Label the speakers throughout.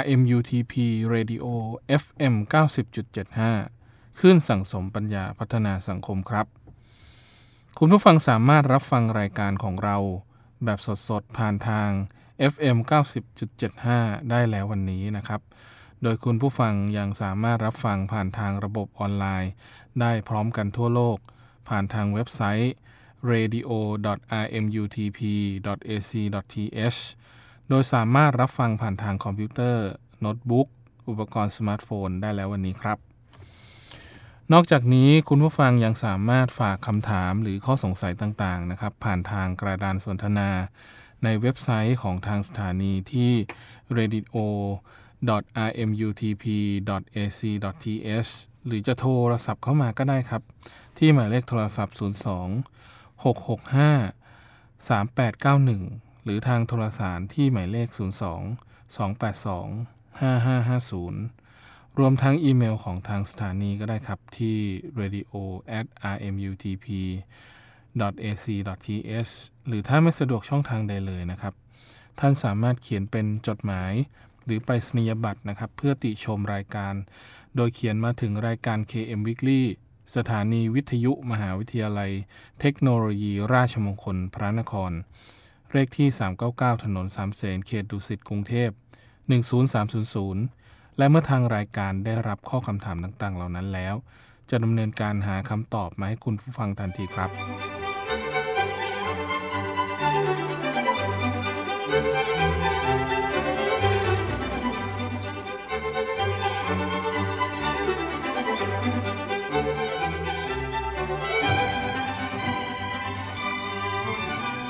Speaker 1: RMUTP Radio FM 90.75ขึ้นสั่งสมปัญญาพัฒนาสังคมครับ คุณผู้ฟังสามารถรับฟังรายการของเรา แบบสดๆ ผ่านทาง FM 90.75 ได้แล้ววันนี้นะครับ โดยคุณผู้ฟังยังสามารถรับฟังผ่านทางระบบออนไลน์ ได้พร้อมกันทั่วโลก ผ่านทางเว็บไซต์ radio.rmutp.ac.th โดยสามารถรับฟังผ่านทางคอมพิวเตอร์ โน้ตบุ๊ก อุปกรณ์สมาร์ทโฟนได้แล้ววันนี้ครับ นอกจากนี้คุณผู้ฟังยังสามารถฝากคำถามหรือข้อสงสัยต่างๆนะครับ ผ่านทางกระดานสนทนา ในเว็บไซต์ของทางสถานีที่ radio rmutp.ac.th หรือจะโทรศัพท์เข้ามาก็ได้ครับ ที่หมายเลขโทรศัพท์ 02 665 3891 หรือทางโทรสารที่หมายเลข 02 282 5550 รวมทั้งอีเมลของทางสถานีก็ได้ครับที่ radio at rmutp ac th หรือถ้าไม่สะดวกช่องทางใดเลยนะครับ ท่านสามารถเขียนเป็นจดหมายหรือไปรษณียบัตรนะครับ เพื่อติชมรายการ โดยเขียนมาถึงรายการ KM Weekly สถานีวิทยุมหาวิทยาลัย เทคโนโลยีราชมงคลพระนคร เลขที่ 399 ถนนสามเสนเขตดุสิตกรุงเทพ 10300 และเมื่อทางรายการได้รับข้อคำถามต่างๆ เหล่านั้นแล้ว จะดำเนินการหาคำตอบมาให้คุณผู้ฟังทันทีครับ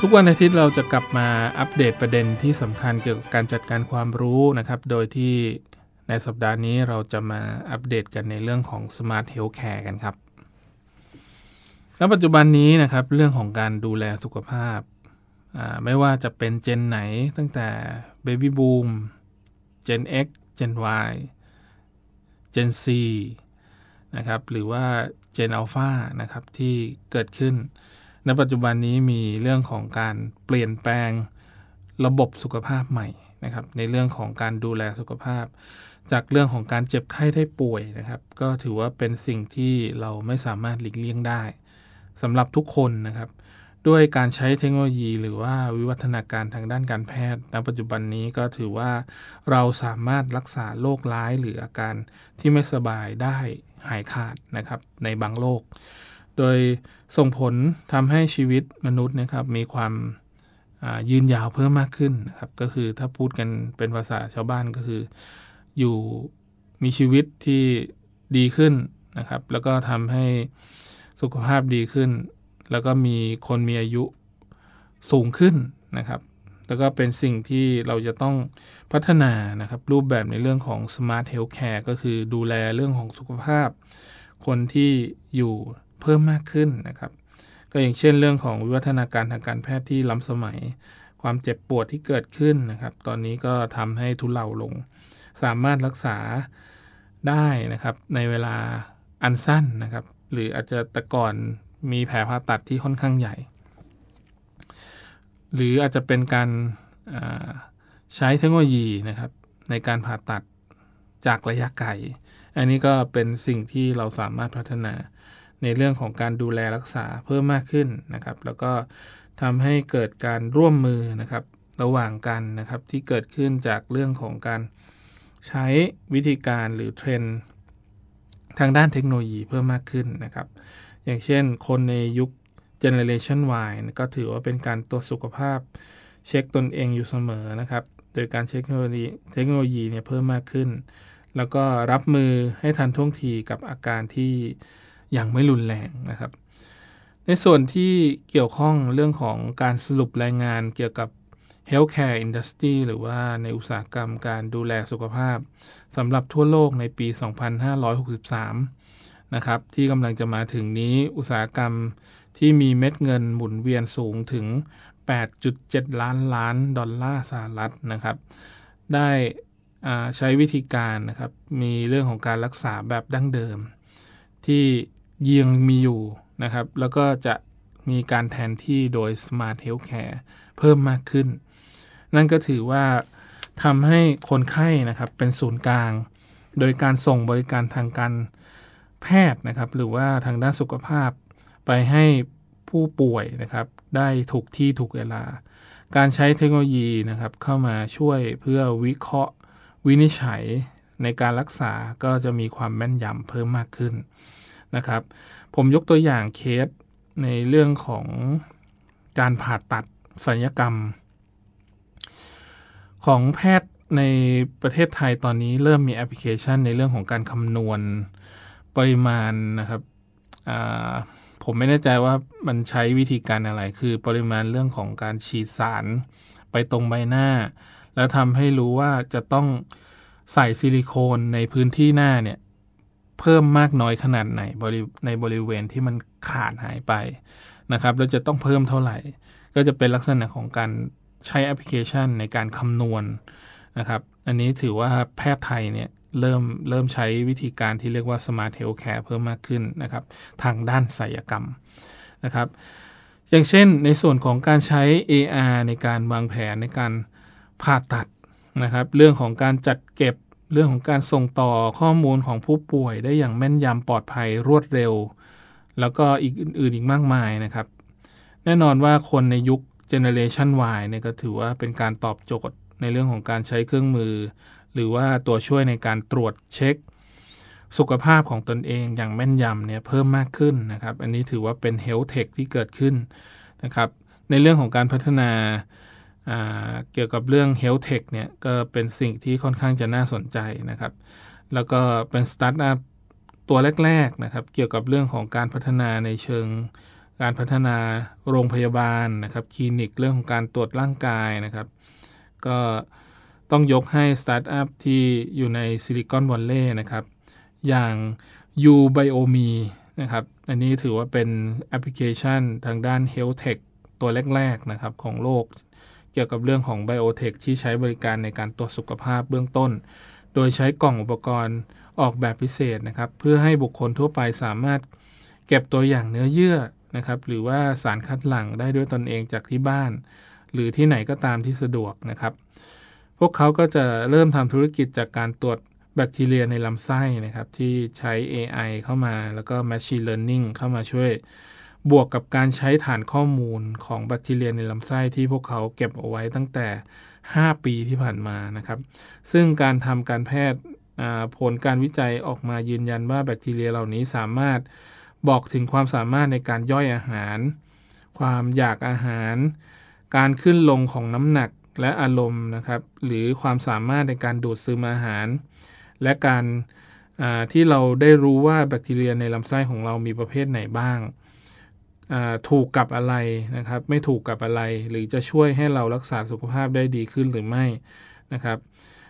Speaker 1: ทุกวันอาทิตย์เราจะกลับมาอัปเดตประเด็นที่สำคัญเกี่ยวกับการจัดการความรู้นะครับ โดยที่ในสัปดาห์นี้เราจะมาอัปเดตกันในเรื่องของ Smart Healthcare กันครับ แล้วปัจจุบันนี้นะครับเรื่องของการดูแลสุขภาพ ไม่ว่าจะเป็นเจนไหนตั้งแต่ Baby Boom Gen X Gen Y Gen C นะครับหรือว่า Gen Alpha นะครับที่เกิดขึ้น ในปัจจุบันนี้มีเรื่องของการเปลี่ยนแปลงระบบสุขภาพใหม่นะครับในเรื่องของการดูแลสุขภาพ จากเรื่องของการเจ็บไข้ได้ป่วยนะครับ ก็ถือว่าเป็นสิ่งที่เราไม่สามารถหลีกเลี่ยงได้สำหรับทุกคนนะครับ ด้วยการใช้เทคโนโลยี หรือว่าวิวัฒนาการทางด้านการแพทย์ณปัจจุบันนี้ก็ถือว่าเราสามารถรักษาโรคร้ายหรืออาการที่ไม่สบายได้หายขาดนะครับในบางโรค โดยส่งผลทำให้ชีวิตมนุษย์นะครับมีความยืนยาวเพิ่มมากขึ้นนะครับก็คือถ้าพูดกันเป็นภาษาชาวบ้านก็คือ อยู่มีชีวิตที่ดีขึ้นนะครับ แล้วก็ทำให้สุขภาพดีขึ้น แล้วก็มีคนมีอายุสูงขึ้นนะครับ แล้วก็เป็นสิ่งที่เราจะต้องพัฒนานะครับ รูปแบบในเรื่องของ Smart Healthcare ก็คือดูแลเรื่องของสุขภาพ คนที่อยู่ เพิ่มมากขึ้นนะครับ ก็อย่างเช่นเรื่องของวิวัฒนาการทางการแพทย์ที่ล้ำสมัย ความเจ็บปวดที่เกิดขึ้นนะครับ ตอนนี้ก็ทำให้ทุเลาลง สามารถรักษาได้นะครับในเวลาอันสั้นนะครับ หรืออาจจะแต่ก่อนมีแผลผ่าตัดที่ค่อนข้างใหญ่ หรืออาจจะเป็นการใช้เทคโนโลยีนะครับ ในการผ่าตัดจากระยะไกล อันนี้ก็เป็นสิ่งที่เราสามารถพัฒนา ในเรื่องของการดูแลรักษาเพิ่มมากขึ้นนะครับ แล้วก็ทำให้เกิดการร่วมมือนะครับระหว่างกันนะครับที่เกิดขึ้นจากเรื่องของการใช้วิธีการหรือเทรนด์ทางด้านเทคโนโลยีเพิ่มมากขึ้นนะครับ อย่างเช่นคนในยุค Generation Y ก็ถือว่าเป็นการตรวจสุขภาพเช็คตนเองอยู่เสมอนะครับ โดยการเช็คเทคโนโลยีเทคโนโลยีเนี่ยเพิ่มมากขึ้น แล้วก็รับมือให้ทันท่วงทีกับอาการที่ ยังไม่รุนแรงนะครับ ในส่วนที่เกี่ยวข้องเรื่องของการสรุปรายงานเกี่ยวกับ Healthcare Industry หรือว่าในอุตสาหกรรมการดูแลสุขภาพสำหรับทั่วโลกในปี 2563 นะครับ ที่กำลังจะมาถึงนี้อุตสาหกรรมที่มีเม็ดเงินหมุนเวียนสูงถึง 8.7 ล้านล้านดอลลาร์สหรัฐนะครับ ได้ใช้วิธีการนะครับ มีเรื่องของการรักษาแบบดั้งเดิม ที่ ยังมีอยู่นะครับ แล้วก็จะมีการแทนที่โดย Smart Healthcare เพิ่มมากขึ้น นั่นก็ถือว่าทำให้คนไข้นะครับเป็นศูนย์กลาง โดยการส่งบริการทางการแพทย์นะครับ หรือว่าทางด้านสุขภาพไปให้ผู้ป่วยนะครับได้ถูกที่ถูกเวลา การใช้เทคโนโลยีนะครับเข้ามาช่วยเพื่อวิเคราะห์วินิจฉัยในการรักษาก็จะมีความแม่นยำเพิ่มมากขึ้น นะครับ ผมยกตัวอย่างเคสในเรื่องของการผ่าตัดสัญญกรรม ของแพทย์ในประเทศไทยตอนนี้เริ่มมีแอปพลิเคชันในเรื่องของการคำนวณปริมาณนะครับผมไม่แน่ใจว่ามันใช้วิธีการอะไร คือปริมาณเรื่องของการฉีดสารไปตรงใบหน้า แล้วทำให้รู้ว่าจะต้องใส่ซิลิโคนในพื้นที่หน้าเนี่ย เพิ่มมากน้อยขนาดไหนในบริเวณที่มันขาดหายไปนะครับแล้วจะต้องเพิ่มเท่าไหร่ ก็จะเป็นลักษณะของการใช้แอปพลิเคชันในการคำนวณนะครับ อันนี้ถือว่าแพทย์ไทยเนี่ยเริ่มเริ่มใช้วิธีการที่เรียกว่า Smart Healthcare เพิ่มมากขึ้นนะครับ ทางด้านศัลยกรรมนะครับ อย่างเช่นในส่วนของการใช้ AR ในการวางแผนในการผ่าตัดนะครับ เรื่องของการจัดเก็บ เรื่องของการส่งต่อข้อมูลของผู้ป่วยได้อย่างแม่นยำปลอดภัยรวดเร็ว แล้วก็อีกอื่นๆอีกมากมายนะครับ แน่นอนว่าคนในยุค Generation Y เนี่ยก็ถือว่าเป็นการตอบโจทย์ในเรื่องของการใช้เครื่องมือ หรือว่าตัวช่วยในการตรวจเช็ค สุขภาพของตนเองอย่างแม่นยำเนี่ยเพิ่มมากขึ้นนะครับ อันนี้ถือว่าเป็น Health Tech ที่เกิดขึ้นนะครับ ในเรื่องของการพัฒนา เกี่ยวกับเรื่อง Health Tech เนี่ยก็เป็นสิ่งที่ค่อนข้างจะน่าสนใจนะครับ แล้วก็เป็นสตาร์ทอัพตัวแรกๆนะครับ เกี่ยวกับเรื่องของการพัฒนาในเชิงการพัฒนาโรงพยาบาลนะครับคลินิกเรื่องของการตรวจร่างกายนะครับ ก็ต้องยกให้สตาร์ทอัพที่อยู่ในซิลิคอนวัลเลย์นะครับ อย่าง u b i o m e นะครับ อันนี้ถือว่าเป็นแอปพลิเคชันทางด้าน Health Tech ตัวแรก ๆ นะครับ ของโลก เกี่ยวกับเรื่องของไบโอเทคที่ใช้บริการในการตรวจสุขภาพเบื้องต้น โดยใช้กล่องอุปกรณ์ออกแบบพิเศษนะครับ เพื่อให้บุคคลทั่วไปสามารถเก็บตัวอย่างเนื้อเยื่อนะครับ หรือว่าสารคัดหลั่งได้ด้วยตนเองจากที่บ้าน หรือที่ไหนก็ตามที่สะดวกนะครับ พวกเขาก็จะเริ่มทำธุรกิจจากการตรวจแบคทีเรียในลำไส้นะครับ ที่ใช้ AI เข้ามาแล้วก็ Machine Learning เข้ามาช่วย บวกกับการใช้ฐานข้อมูลของแบคทีเรียในลำไส้ที่พวกเขาเก็บเอาไว้ตั้งแต่ 5 ปีที่ผ่านมานะครับ ซึ่งการทำการแพทย์ผลการวิจัยออกมายืนยันว่าแบคทีเรียเหล่านี้สามารถบอกถึงความสามารถในการย่อยอาหาร ความอยากอาหาร การขึ้นลงของน้ำหนักและอารมณ์นะครับ หรือความสามารถในการดูดซึมอาหาร และการที่เราได้รู้ว่าแบคทีเรียในลำไส้ของเรามีประเภทไหนบ้าง ถูกกับอะไรนะครับ ไม่ถูกกับอะไร หรือจะช่วยให้เรารักษาสุขภาพได้ดีขึ้นหรือไม่นะครับ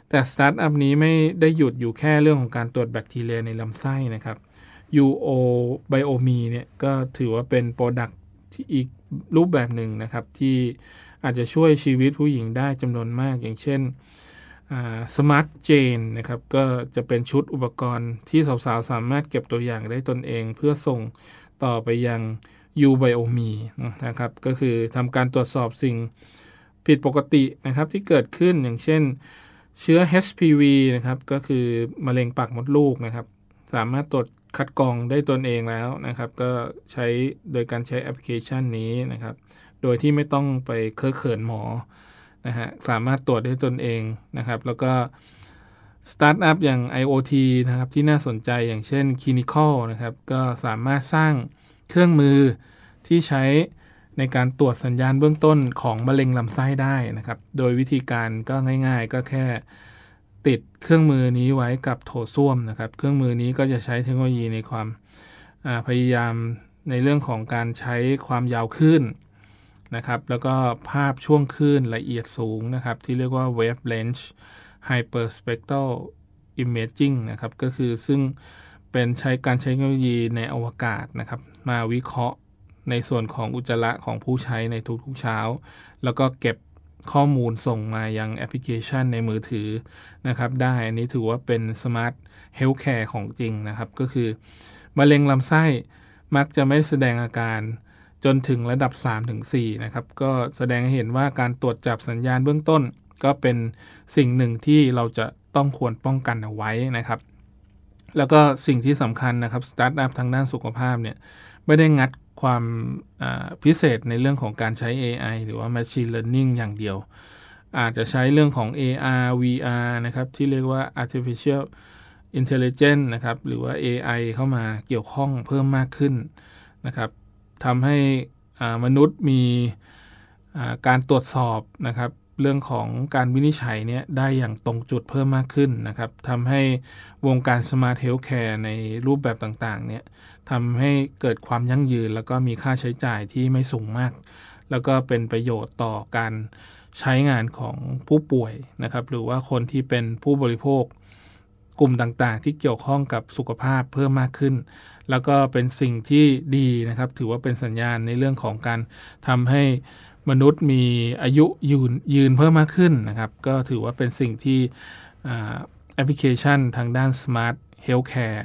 Speaker 1: แต่สตาร์ทอัพนี้ไม่ได้หยุดอยู่แค่เรื่องของการตรวจแบคทีเรียในลำไส้นะครับ uBiome เนี่ยก็ถือว่าเป็น product ที่อีกรูปแบบหนึ่งนะครับ ที่อาจจะช่วยชีวิตผู้หญิงได้จำนวนมากอย่างเช่นสมาร์ทเจนนะครับก็จะเป็นชุดอุปกรณ์ที่สาวๆ สามารถเก็บตัวอย่างได้ตนเอง เพื่อส่งต่อไปยัง ยูไบโอมีนะครับก็คือทำการตรวจสอบสิ่งผิดปกตินะครับที่เกิดขึ้นอย่างเช่นเชื้อ HPV นะครับก็คือมะเร็งปากมดลูกนะครับ สามารถตรวจคัดกรองได้ตนเองแล้วนะครับ ก็ใช้โดยการใช้แอปพลิเคชันนี้นะครับ โดยที่ไม่ต้องไปเคอะเขินหมอนะฮะสามารถตรวจได้ตนเองนะครับ แล้วก็สตาร์ทอัพอย่าง IoT นะครับที่น่าสนใจอย่างเช่น Clinical นะครับ ก็สามารถสร้าง เครื่องมือ
Speaker 2: ที่ใช้ในการตรวจสัญญาณเบื้องต้นของมะเร็งลำไส้ได้นะครับ โดยวิธีการก็ง่าย ๆ ก็แค่ติดเครื่องมือนี้ไว้กับโถส้วมนะครับ เครื่องมือนี้ก็จะใช้เทคโนโลยีในความพยายามในเรื่องของการใช้ความยาวคลื่นนะครับ แล้วก็ภาพช่วงคลื่นละเอียดสูงนะครับ ที่เรียกว่า wavelength hyperspectral imaging นะครับ ก็คือซึ่งเป็นใช้การใช้เทคโนโลยีในอวกาศนะครับ มาวิเคราะห์ในส่วนของอุจจาระของผู้ใช้ในทุกๆเช้า แล้วก็เก็บข้อมูลส่งมายังแอปพลิเคชันในมือถือนะครับ ได้อันนี้ถือว่าเป็นสมาร์ทhealthcare ของจริงนะครับ ก็คือมะเร็งลำไส้มักจะไม่แสดงอาการจนถึงระดับ 3-4 นะครับ ก็แสดงให้เห็นว่าการตรวจจับสัญญาณเบื้องต้น ก็เป็นสิ่งหนึ่งที่เราจะต้องควรป้องกันเอาไว้นะครับ แล้วก็สิ่งที่สำคัญนะครับสตาร์ทอัพทางด้านสุขภาพเนี่ย ไม่ได้งัดความพิเศษในเรื่องของการใช้ AI หรือว่า Machine Learning อย่างเดียว อาจจะใช้เรื่องของ AR VR นะครับ ที่เรียกว่า Artificial Intelligence นะครับ หรือว่า AI เข้ามาเกี่ยวข้องเพิ่มมากขึ้นนะครับทำให้มนุษย์มีการตรวจสอบนะครับเรื่องของการวินิจฉัยเนี่ยได้อย่างตรงจุดเพิ่มมากขึ้นนะครับทำให้วงการ Smart Healthcare ในรูปแบบต่างๆเนี่ย ทำให้เกิดความยั่งยืน แล้วก็มีค่าใช้จ่ายที่ไม่สูงมาก แล้วก็เป็นประโยชน์ต่อการใช้งานของผู้ป่วยนะครับหรือว่าคนที่เป็นผู้บริโภค กลุ่มต่างๆ ที่เกี่ยวข้องกับสุขภาพเพิ่มมากขึ้น แล้วก็เป็นสิ่งที่ดีนะครับ ถือว่าเป็นสัญญาณในเรื่องของการทำให้มนุษย์มีอายุยืนยืนเพิ่มมากขึ้นนะครับ ก็ถือว่าเป็นสิ่งที่แอปพลิเคชันทางด้าน Smart Healthcare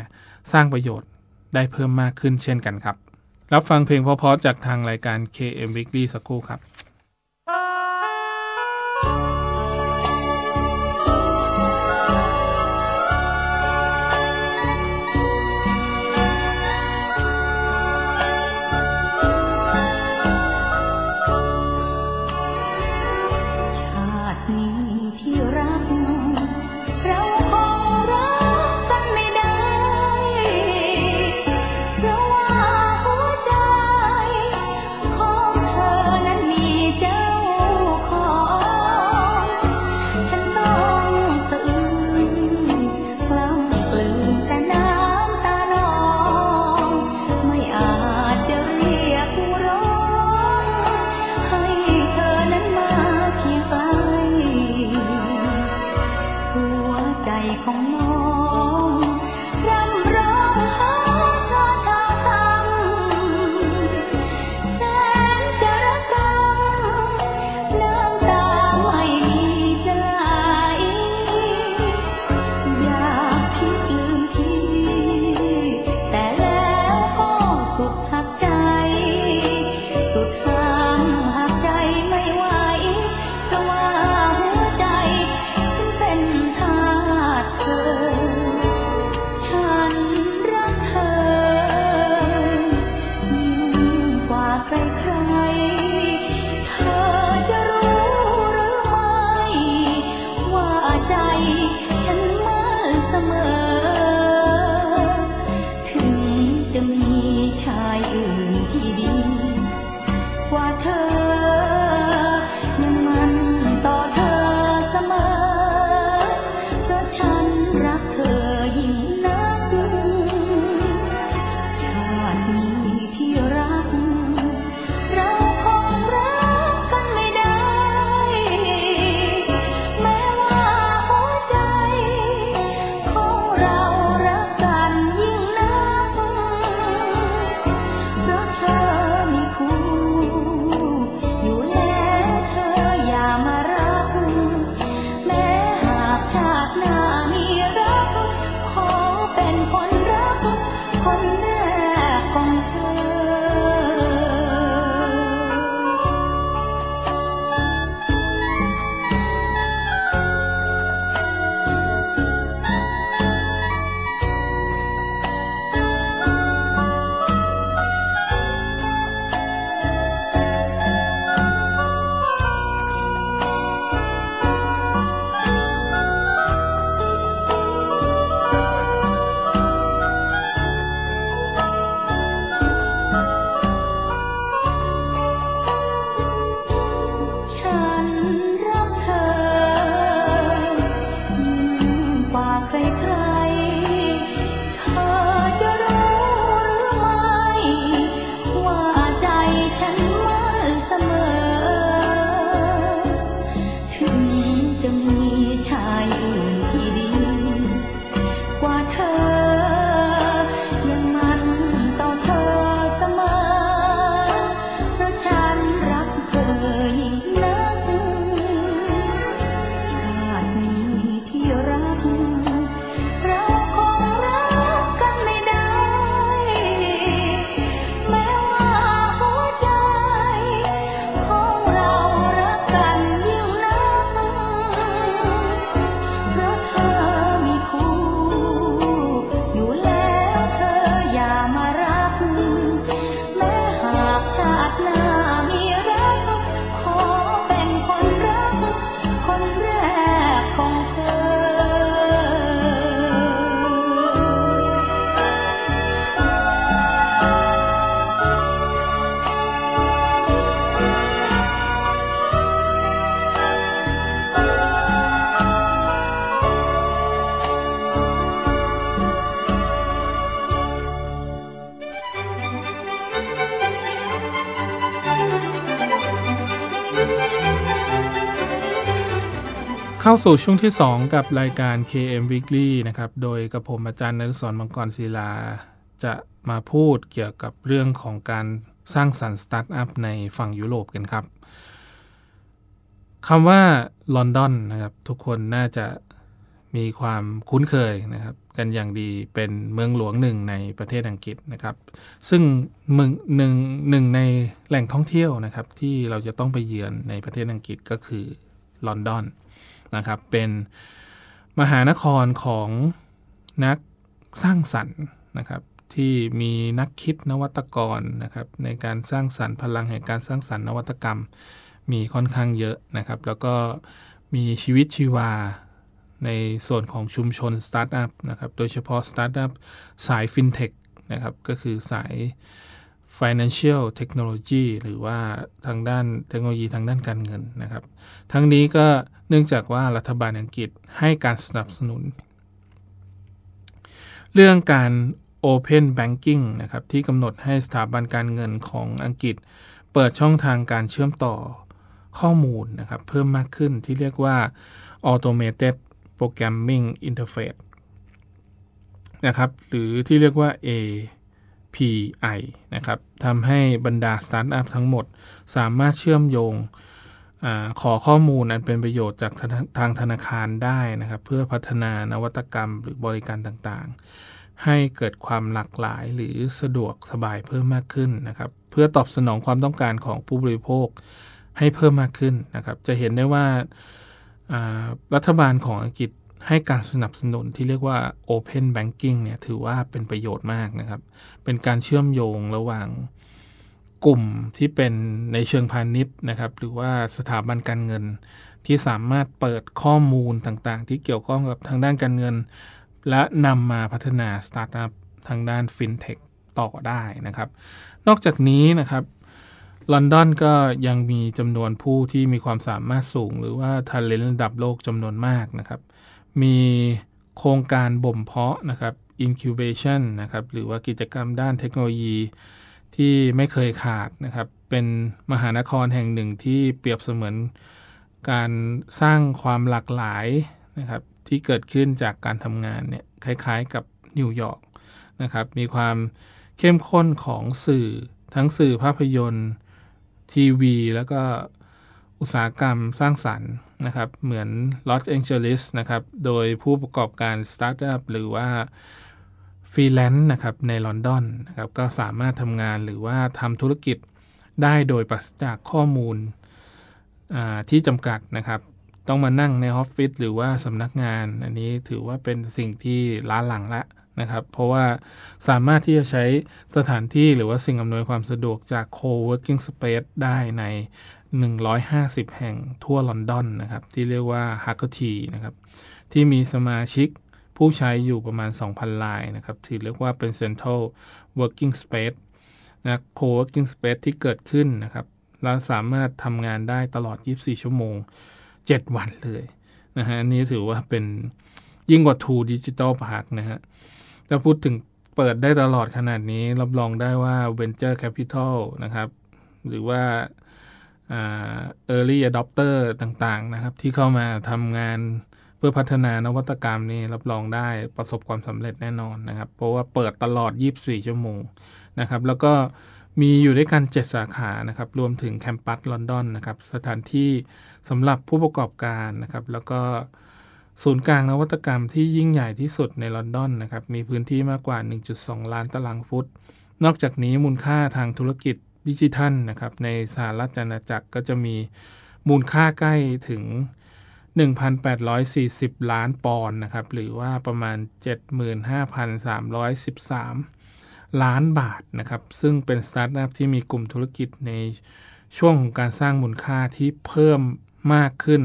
Speaker 2: สร้างประโยชน์ ได้เพิ่มมากขึ้นเช่นกันครับ รับฟังเพลงเพราะๆจากทางรายการ KM Weekly สักครู่ครับ
Speaker 1: เข้าสู่ช่วงที่ 2 กับรายการ KM Weekly นะครับ โดยกระผมอาจารย์นฤศรมังกรศิลา จะมาพูดเกี่ยวกับเรื่องของการสร้างสรรค์สตาร์ทอัพในฝั่งยุโรปกันครับคำว่าลอนดอนนะครับ ทุกคนน่าจะมีความคุ้นเคยนะครับ กันอย่างดีเป็นเมืองหลวงหนึ่งในประเทศอังกฤษนะครับ ซึ่งเมืองหนึ่งหนึ่งในแหล่งท่องเที่ยวนะครับ ที่เราจะต้องไปเยือนในประเทศอังกฤษก็คือลอนดอน นะครับ เป็นมหานครของนักสร้างสรรค์นะครับที่มีนักคิดนวัตกรนะครับในการสร้างสรรค์พลังแห่งการสร้างสรรค์นวัตกรรม มีค่อนข้างเยอะนะครับ แล้วก็มีชีวิตชีวาในส่วนของชุมชนสตาร์ทอัพนะครับโดยเฉพาะสตาร์ทอัพสายฟินเทคนะครับก็คือสาย Financial Technology หรือว่าทางด้านเทคโนโลยีทางด้านการเงินนะครับ ทั้งนี้ก็เนื่องจากว่ารัฐบาลอังกฤษให้การสนับสนุน เรื่องการ Open Banking นะครับที่กำหนดให้สถาบันการเงินของอังกฤษ เปิดช่องทางการเชื่อมต่อข้อมูลนะครับเพิ่มมากขึ้นที่เรียกว่า Automated Programming Interface นะครับหรือที่เรียกว่า API นะครับทำให้บรรดาสตาร์ทอัพทั้งหมดสามารถเชื่อมโยงอขอข้อมูลอันเป็นประโยชน์จากทางธนาคารได้นะครับ เพื่อพัฒนานวัตกรรมหรือบริการต่างๆ ให้เกิดความหลากหลายหรือสะดวกสบายเพิ่มมากขึ้นนะครับ เพื่อตอบสนองความต้องการของผู้บริโภคให้เพิ่มมากขึ้นนะครับ จะเห็นได้ว่ารัฐบาลของอังกฤษ ให้การสนับสนุนที่เรียกว่า Open Banking เนี่ยถือว่าเป็นประโยชน์มากนะครับ เป็นการเชื่อมโยงระหว่างกลุ่มที่เป็นในเชิงพาณิชย์นะครับ หรือว่าสถาบันการเงินที่สามารถเปิดข้อมูลต่างๆ ที่เกี่ยวข้องกับทางด้านการเงิน และนำมาพัฒนาสตาร์ทอัพทางด้านฟินเทคต่อได้นะครับ นอกจากนี้นะครับลอนดอนก็ยังมีจำนวนผู้ที่มีความสามารถสูง หรือว่าท a เลนระดับโลกจำนวนมากนะครับ มีโครงการบ่มเพาะนะครับ incubation นะครับ หรือว่ากิจกรรมด้านเทคโนโลยีที่ไม่เคยขาดนะครับ เป็นมหานครแห่งหนึ่งที่เปรียบเสมือนการสร้างความหลากหลายนะครับที่เกิดขึ้นจากการทำงานเนี่ยคล้ายๆกับนิวยอร์กนะครับ มีความเข้มข้นของสื่อทั้งสื่อภาพยนตร์ทีวี แล้วก็อุตสาหกรรมสร้างสรรค์ นะครับเหมือนลอสแองเจลิสนะครับโดยผู้ประกอบการสตาร์ทอัพหรือว่าฟรีแลนซ์นะครับในลอนดอนนะครับก็สามารถทำงานหรือว่าทำธุรกิจได้โดยปราศจากข้อมูลที่จำกัดนะครับ ต้องมานั่งในออฟฟิศหรือว่าสำนักงาน อันนี้ถือว่าเป็นสิ่งที่ล้าหลังละนะครับ เพราะว่าสามารถที่จะใช้สถานที่หรือว่าสิ่งอำนวยความสะดวกจาก co-working space ได้ใน 150 แห่งทั่วลอนดอนนะครับ ที่เรียกว่า h a c k e r t นะครับ ที่มีสมาชิกผู้ใช้อยู่ประมาณ 2,000ลายนะครับถือเรียกว่าเป็น Central Working Space นะ Co-working Space ที่เกิดขึ้นนะครับ เราสามารถทำงานได้ตลอด 24 ชั่วโมง 7 วันเลยนะฮะอันนี้ถือว่าเป็นยิ่งกว่า True Digital Park นะฮะถ้าพูดถึงเปิดได้ตลอดขนาดนี้ รับรองได้ว่า Venture Capital นะครับ หรือว่า Early Adopter ต่างๆนะครับ ที่เข้ามาทำงานเพื่อพัฒนานวัตกรรมนี้รับรองได้ประสบความสำเร็จแน่นอนนะครับ เพราะว่าเปิดตลอด 24 ชั่วโมงนะครับ แล้วก็มีอยู่ด้วยกัน 7 สาขานะครับ รวมถึงแคมปัสลอนดอนนะครับ สถานที่สำหรับผู้ประกอบการนะครับ แล้วก็ศูนย์กลางนวัตกรรมที่ยิ่งใหญ่ที่สุดในลอนดอนนะครับ มีพื้นที่มากกว่า 1.2 ล้านตารางฟุต นอกจากนี้มูลค่าทางธุรกิจ ดิจิทัลนะครับในสหรัฐอาณาจักรก็จะมีมูลค่าใกล้ถึง 1,840 ล้านปอนด์นะครับหรือว่าประมาณ 75,313 ล้านบาทนะครับซึ่งเป็นสตาร์ทอัพที่มีกลุ่มธุรกิจในช่วงของการสร้างมูลค่าที่เพิ่มมากขึ้น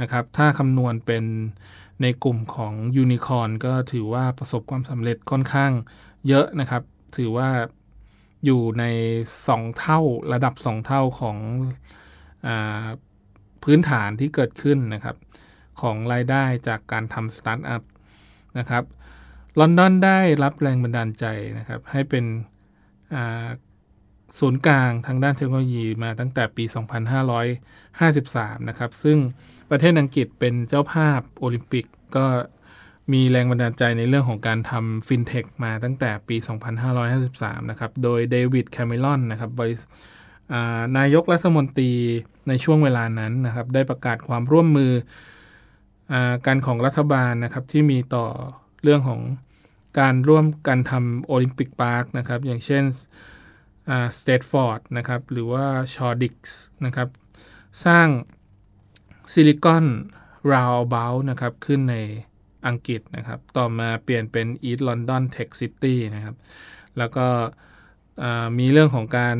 Speaker 1: นะครับถ้าคำนวณเป็นในกลุ่มของยูนิคอนก็ถือว่าประสบความสำเร็จค่อนข้างเยอะนะครับ ถือว่า อยู่ใน 2 เท่าระดับ 2 เท่าของอพื้นฐานที่เกิดขึ้นนะครับ ของรายได้จากการทำสตาร์ทอัพนะครับลอนดอนได้รับแรงบันดาลใจนะครับ ให้เป็นศูนย์กลางทางด้านเทคโนโลยีมาตั้งแต่ปี 2553 นะครับ ซึ่งประเทศอังกฤษเป็นเจ้าภาพโอลิมปิกก็ มีแรงบันดาลใจในเรื่องของการทำฟินเทคมาตั้งแต่ปี 2553 นะครับ โดยเดวิดคาเมรอนนะครับบรินายกรัฐมนตรีในช่วงเวลานั้นนะครับ ได้ประกาศความร่วมมืออการของรัฐบาลนะครับ ที่มีต่อเรื่องของการร่วมกันทำโอลิมปิกพาร์คนะครับ อย่างเช่นStratford นะครับ หรือว่า Shoreditch นะครับ สร้าง Silicon Roundabout นะครับ ขึ้นใน อังกฤษนะครับ ต่อมาเปลี่ยนเป็น East London Tech City นะครับ แล้วก็มีเรื่องของการ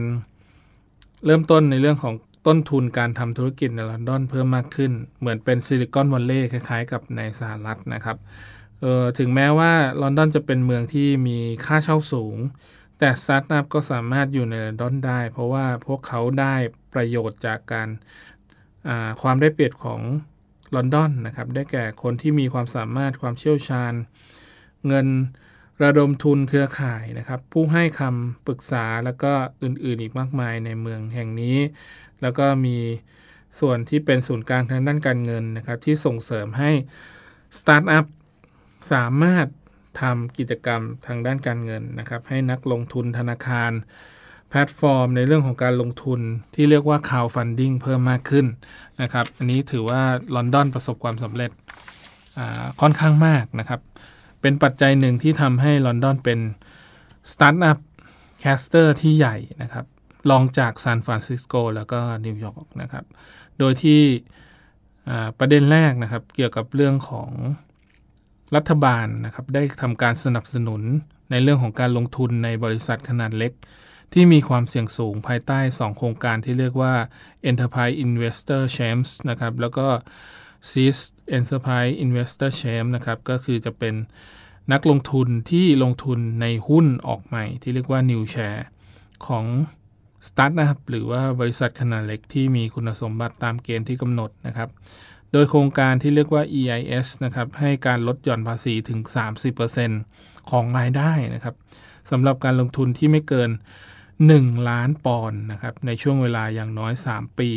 Speaker 1: เริ่มต้นในเรื่องของต้นทุนการทำธุรกิจในลอนดอนเพิ่มมากขึ้น เหมือนเป็นซิลิคอนวัลเลย์คล้ายๆ กับในสหรัฐนะครับออถึงแม้ว่าลอนดอนจะเป็นเมืองที่มีค่าเช่าสูง แต่สตาร์ทอัพก็สามารถอยู่ในลอนดอนได้ เพราะว่าพวกเขาได้ประโยชน์จากการความได้เปรียบของ ลอนดอนนะครับได้แก่คนที่มีความสามารถความเชี่ยวชาญ เงินระดมทุนเครือข่ายนะครับ ผู้ให้คำปรึกษาแล้วก็อื่นๆอีกมากมายในเมืองแห่งนี้ แล้วก็มีส่วนที่เป็นศูนย์กลางทางด้านการเงินนะครับ ที่ส่งเสริมให้สตาร์ทอัพสามารถทำกิจกรรมทางด้านการเงินนะครับ ให้นักลงทุนธนาคาร แพลตฟอร์มในเรื่องของการลงทุนที่เรียกว่า crowdfunding เพิ่มมากขึ้นนะครับ อันนี้ถือว่าลอนดอนประสบความสำเร็จค่อนข้างมากนะครับ เป็นปัจจัยหนึ่งที่ทำให้ลอนดอนเป็นสตาร์ทอัพ cluster ที่ใหญ่นะครับรองจากซานฟรานซิสโกแล้วก็นิวยอร์กนะครับ โดยที่ประเด็นแรกนะครับเกี่ยวกับเรื่องของรัฐบาลนะครับได้ทำการสนับสนุนในเรื่องของการลงทุนในบริษัทขนาดเล็ก ที่มีความเสี่ยงสูงภายใต้ 2 โครงการที่เรียกว่า Enterprise Investor Champs นะครับ แล้วก็ Seed Enterprise Investor Champs นะครับ ก็คือจะเป็นนักลงทุนที่ลงทุนในหุ้นออกใหม่ ที่เรียกว่า New Share ของสตาร์ทนะครับหรือว่าบริษัทขนาดเล็กที่มีคุณสมบัติตามเกณฑ์ที่กำหนดนะครับ โดยโครงการที่เรียกว่า EIS นะครับให้การลดหย่อนภาษีถึง 30%ของรายได้นะครับสำหรับการลงทุนที่ไม่เกิน 1 ล้านปอนด์นะครับในช่วงเวลาอย่างน้อย 3 ปี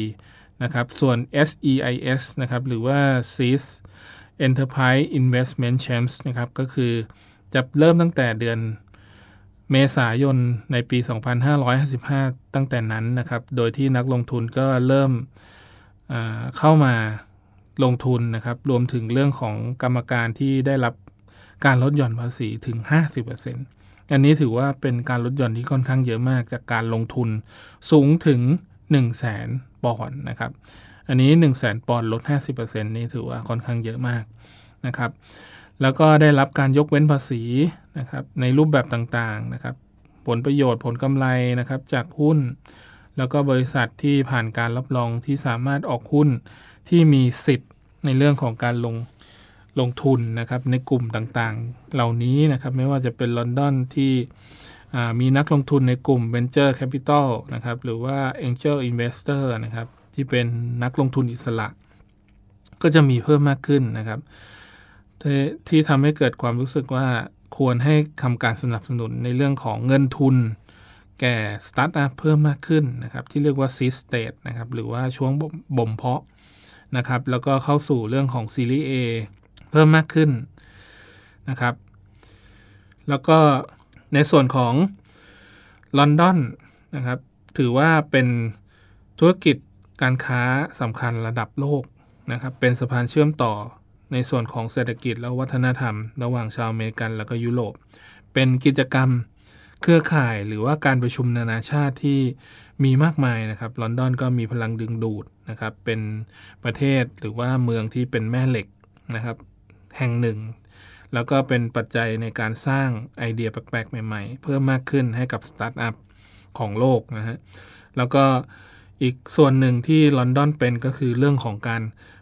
Speaker 1: นะครับส่วน SEIS นะครับหรือว่า SEIS Enterprise Investment Champs นะครับก็คือจะเริ่มตั้งแต่เดือนเมษายนในปี 2555 ตั้งแต่นั้นนะครับ โดยที่นักลงทุนก็เริ่มเข้ามาลงทุนนะครับ รวมถึงเรื่องของกรรมการที่ได้รับการลดหย่อนภาษีถึง 50% อันนี้ถือว่าเป็นการลดหย่อนที่ค่อนข้างเยอะมากจากการลงทุนสูงถึง 1 0 0 0 0แสนปอนด์นะครับ อันนี้ 1 0 0 0 0แสนปอนด์ลด 50%นี่ถือว่าค่อนข้างเยอะมากนะครับ แล้วก็ได้รับการยกเว้นภาษีนะครับในรูปแบบต่างๆนะครับ ผลประโยชน์ผลกำไรนะครับจากหุ้น แล้วก็บริษัทที่ผ่านการรับรองที่สามารถออกหุ้นที่มีสิทธิ์ในเรื่องของการลง ลงทุนนะครับในกลุ่มต่างๆ เหล่านี้นะครับไม่ว่าจะเป็นลอนดอนที่มีนักลงทุนในกลุ่ม Venture Capital นะครับหรือว่า Angel Investor นะครับที่เป็นนักลงทุนอิสระ ก็จะมีเพิ่มมากขึ้นนะครับทที่ทำให้เกิดความรู้สึกว่าควรให้ทำการสนับสนุนในเรื่องของเงินทุน แก่สตาร์ทอัพเพิ่มมากขึ้นนะครับที่เรียกว่า seed stage นะครับหรือว่าช่วงบ่มเพาะนะครับแล้วก็เข้าสู่เรื่องของซีรีส์ A เพิ่มมากขึ้นนะครับ แล้วก็ในส่วนของลอนดอนนะครับ ถือว่าเป็นธุรกิจการค้าสำคัญระดับโลกนะครับ เป็นสะพานเชื่อมต่อในส่วนของเศรษฐกิจและวัฒนธรรม ระหว่างชาวอเมริกันแล้วก็ยุโรป เป็นกิจกรรมเครือข่ายหรือว่าการประชุมนานาชาติที่มีมากมายนะครับ ลอนดอนก็มีพลังดึงดูดนะครับ เป็นประเทศหรือว่าเมืองที่เป็นแม่เหล็กนะครับ แห่งหนึ่ง แล้วก็เป็นปัจจัยในการสร้างไอเดียแปลกๆ ใหม่ๆ เพิ่มมากขึ้นให้กับสตาร์ทอัพของโลกนะฮะแล้วก็อีกส่วนหนึ่งที่ลอนดอนเป็นก็คือเรื่องของการ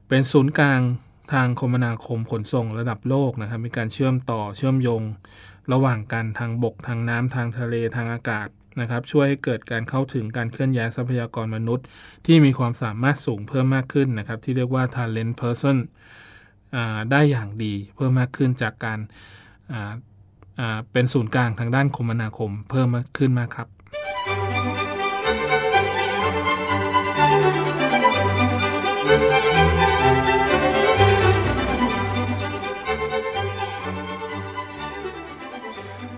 Speaker 1: เป็นศูนย์กลางทางคมนาคมขนส่งระดับโลกนะครับ มีการเชื่อมต่อเชื่อมโยง ระหว่างกันทางบกทางน้ำทางทะเลทางอากาศนะครับ ช่วยให้เกิดการเข้าถึงการเคลื่อนย้ายทรัพยากรมนุษย์ ที่มีความสามารถสูงเพิ่มมากขึ้นนะครับ ที่เรียกว่า talent person ได้อย่างดีเพิ่มมากขึ้นจากการเป็นศูนย์กลางทางด้านคมนาคมเพิ่มมากขึ้นมากครับ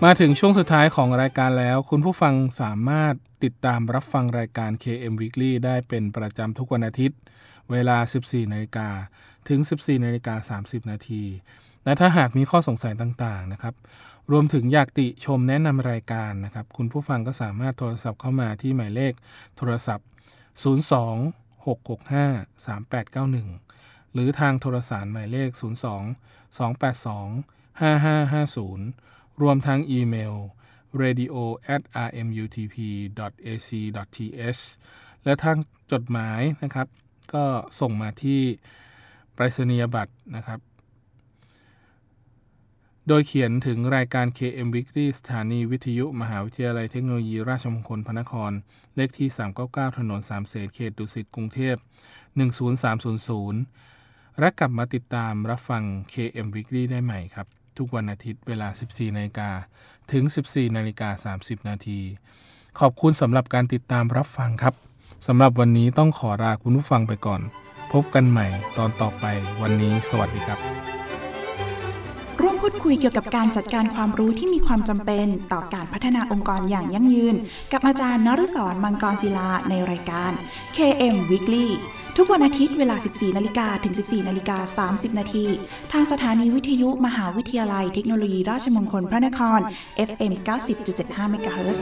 Speaker 1: มาถึงช่วงสุดท้ายของรายการแล้ว คุณผู้ฟังสามารถติดตามรับฟังรายการ KM Weekly ได้เป็นประจำทุกวันอาทิตย์ เวลา 14นาฬิกา ถึง 14นาฬิกา30 นาทีและถ้าหากมีข้อสงสัยต่างๆนะครับ รวมถึงอยากติชมแนะนำรายการนะครับ คุณผู้ฟังก็สามารถโทรศัพท์เข้ามาที่หมายเลขโทรศัพท์ 02 665 3891 หรือทางโทรสารหมายเลข 02 282 5550 รวมทั้งอีเมล radio at rmutp ac th และทางจดหมายนะครับ ก็ส่งมาที่ ไปรษณียบัตรนะครับ โดยเขียนถึงรายการ KM Weekly สถานีวิทยุ มหาวิทยาลัยเทคโนโลยี ราชมงคลพระนคร เลขที่ 399 ถนนสามเสนเขตดุสิตกรุงเทพ 10300 และกลับมาติดตามรับฟัง KM Weekly ได้ใหม่ครับ ทุกวันอาทิตย์เวลา 14นาฬิกาถึง 14นาฬิกา30 นาทีขอบคุณสำหรับการติดตามรับฟังครับสำหรับวันนี้ต้องขอลาคุณผู้ฟังไปก่อน พบกันใหม่ตอนต่อไปวันนี้สวัสดีครับ
Speaker 3: ร่วมพูดคุยเกี่ยวกับการจัดการความรู้ที่มีความจำเป็นต่อการพัฒนาองค์กรอย่างยั่งยืน กับอาจารย์นฤศรมังกรศิลาในรายการ KM Weekly ทุกวันอาทิตย์เวลา 14 นาฬิกาถึง 14 นาฬิกา 30 นาทีทางสถานีวิทยุมหาวิทยาลัยเทคโนโลยีราชมงคลพระนคร FM 90.75 MHz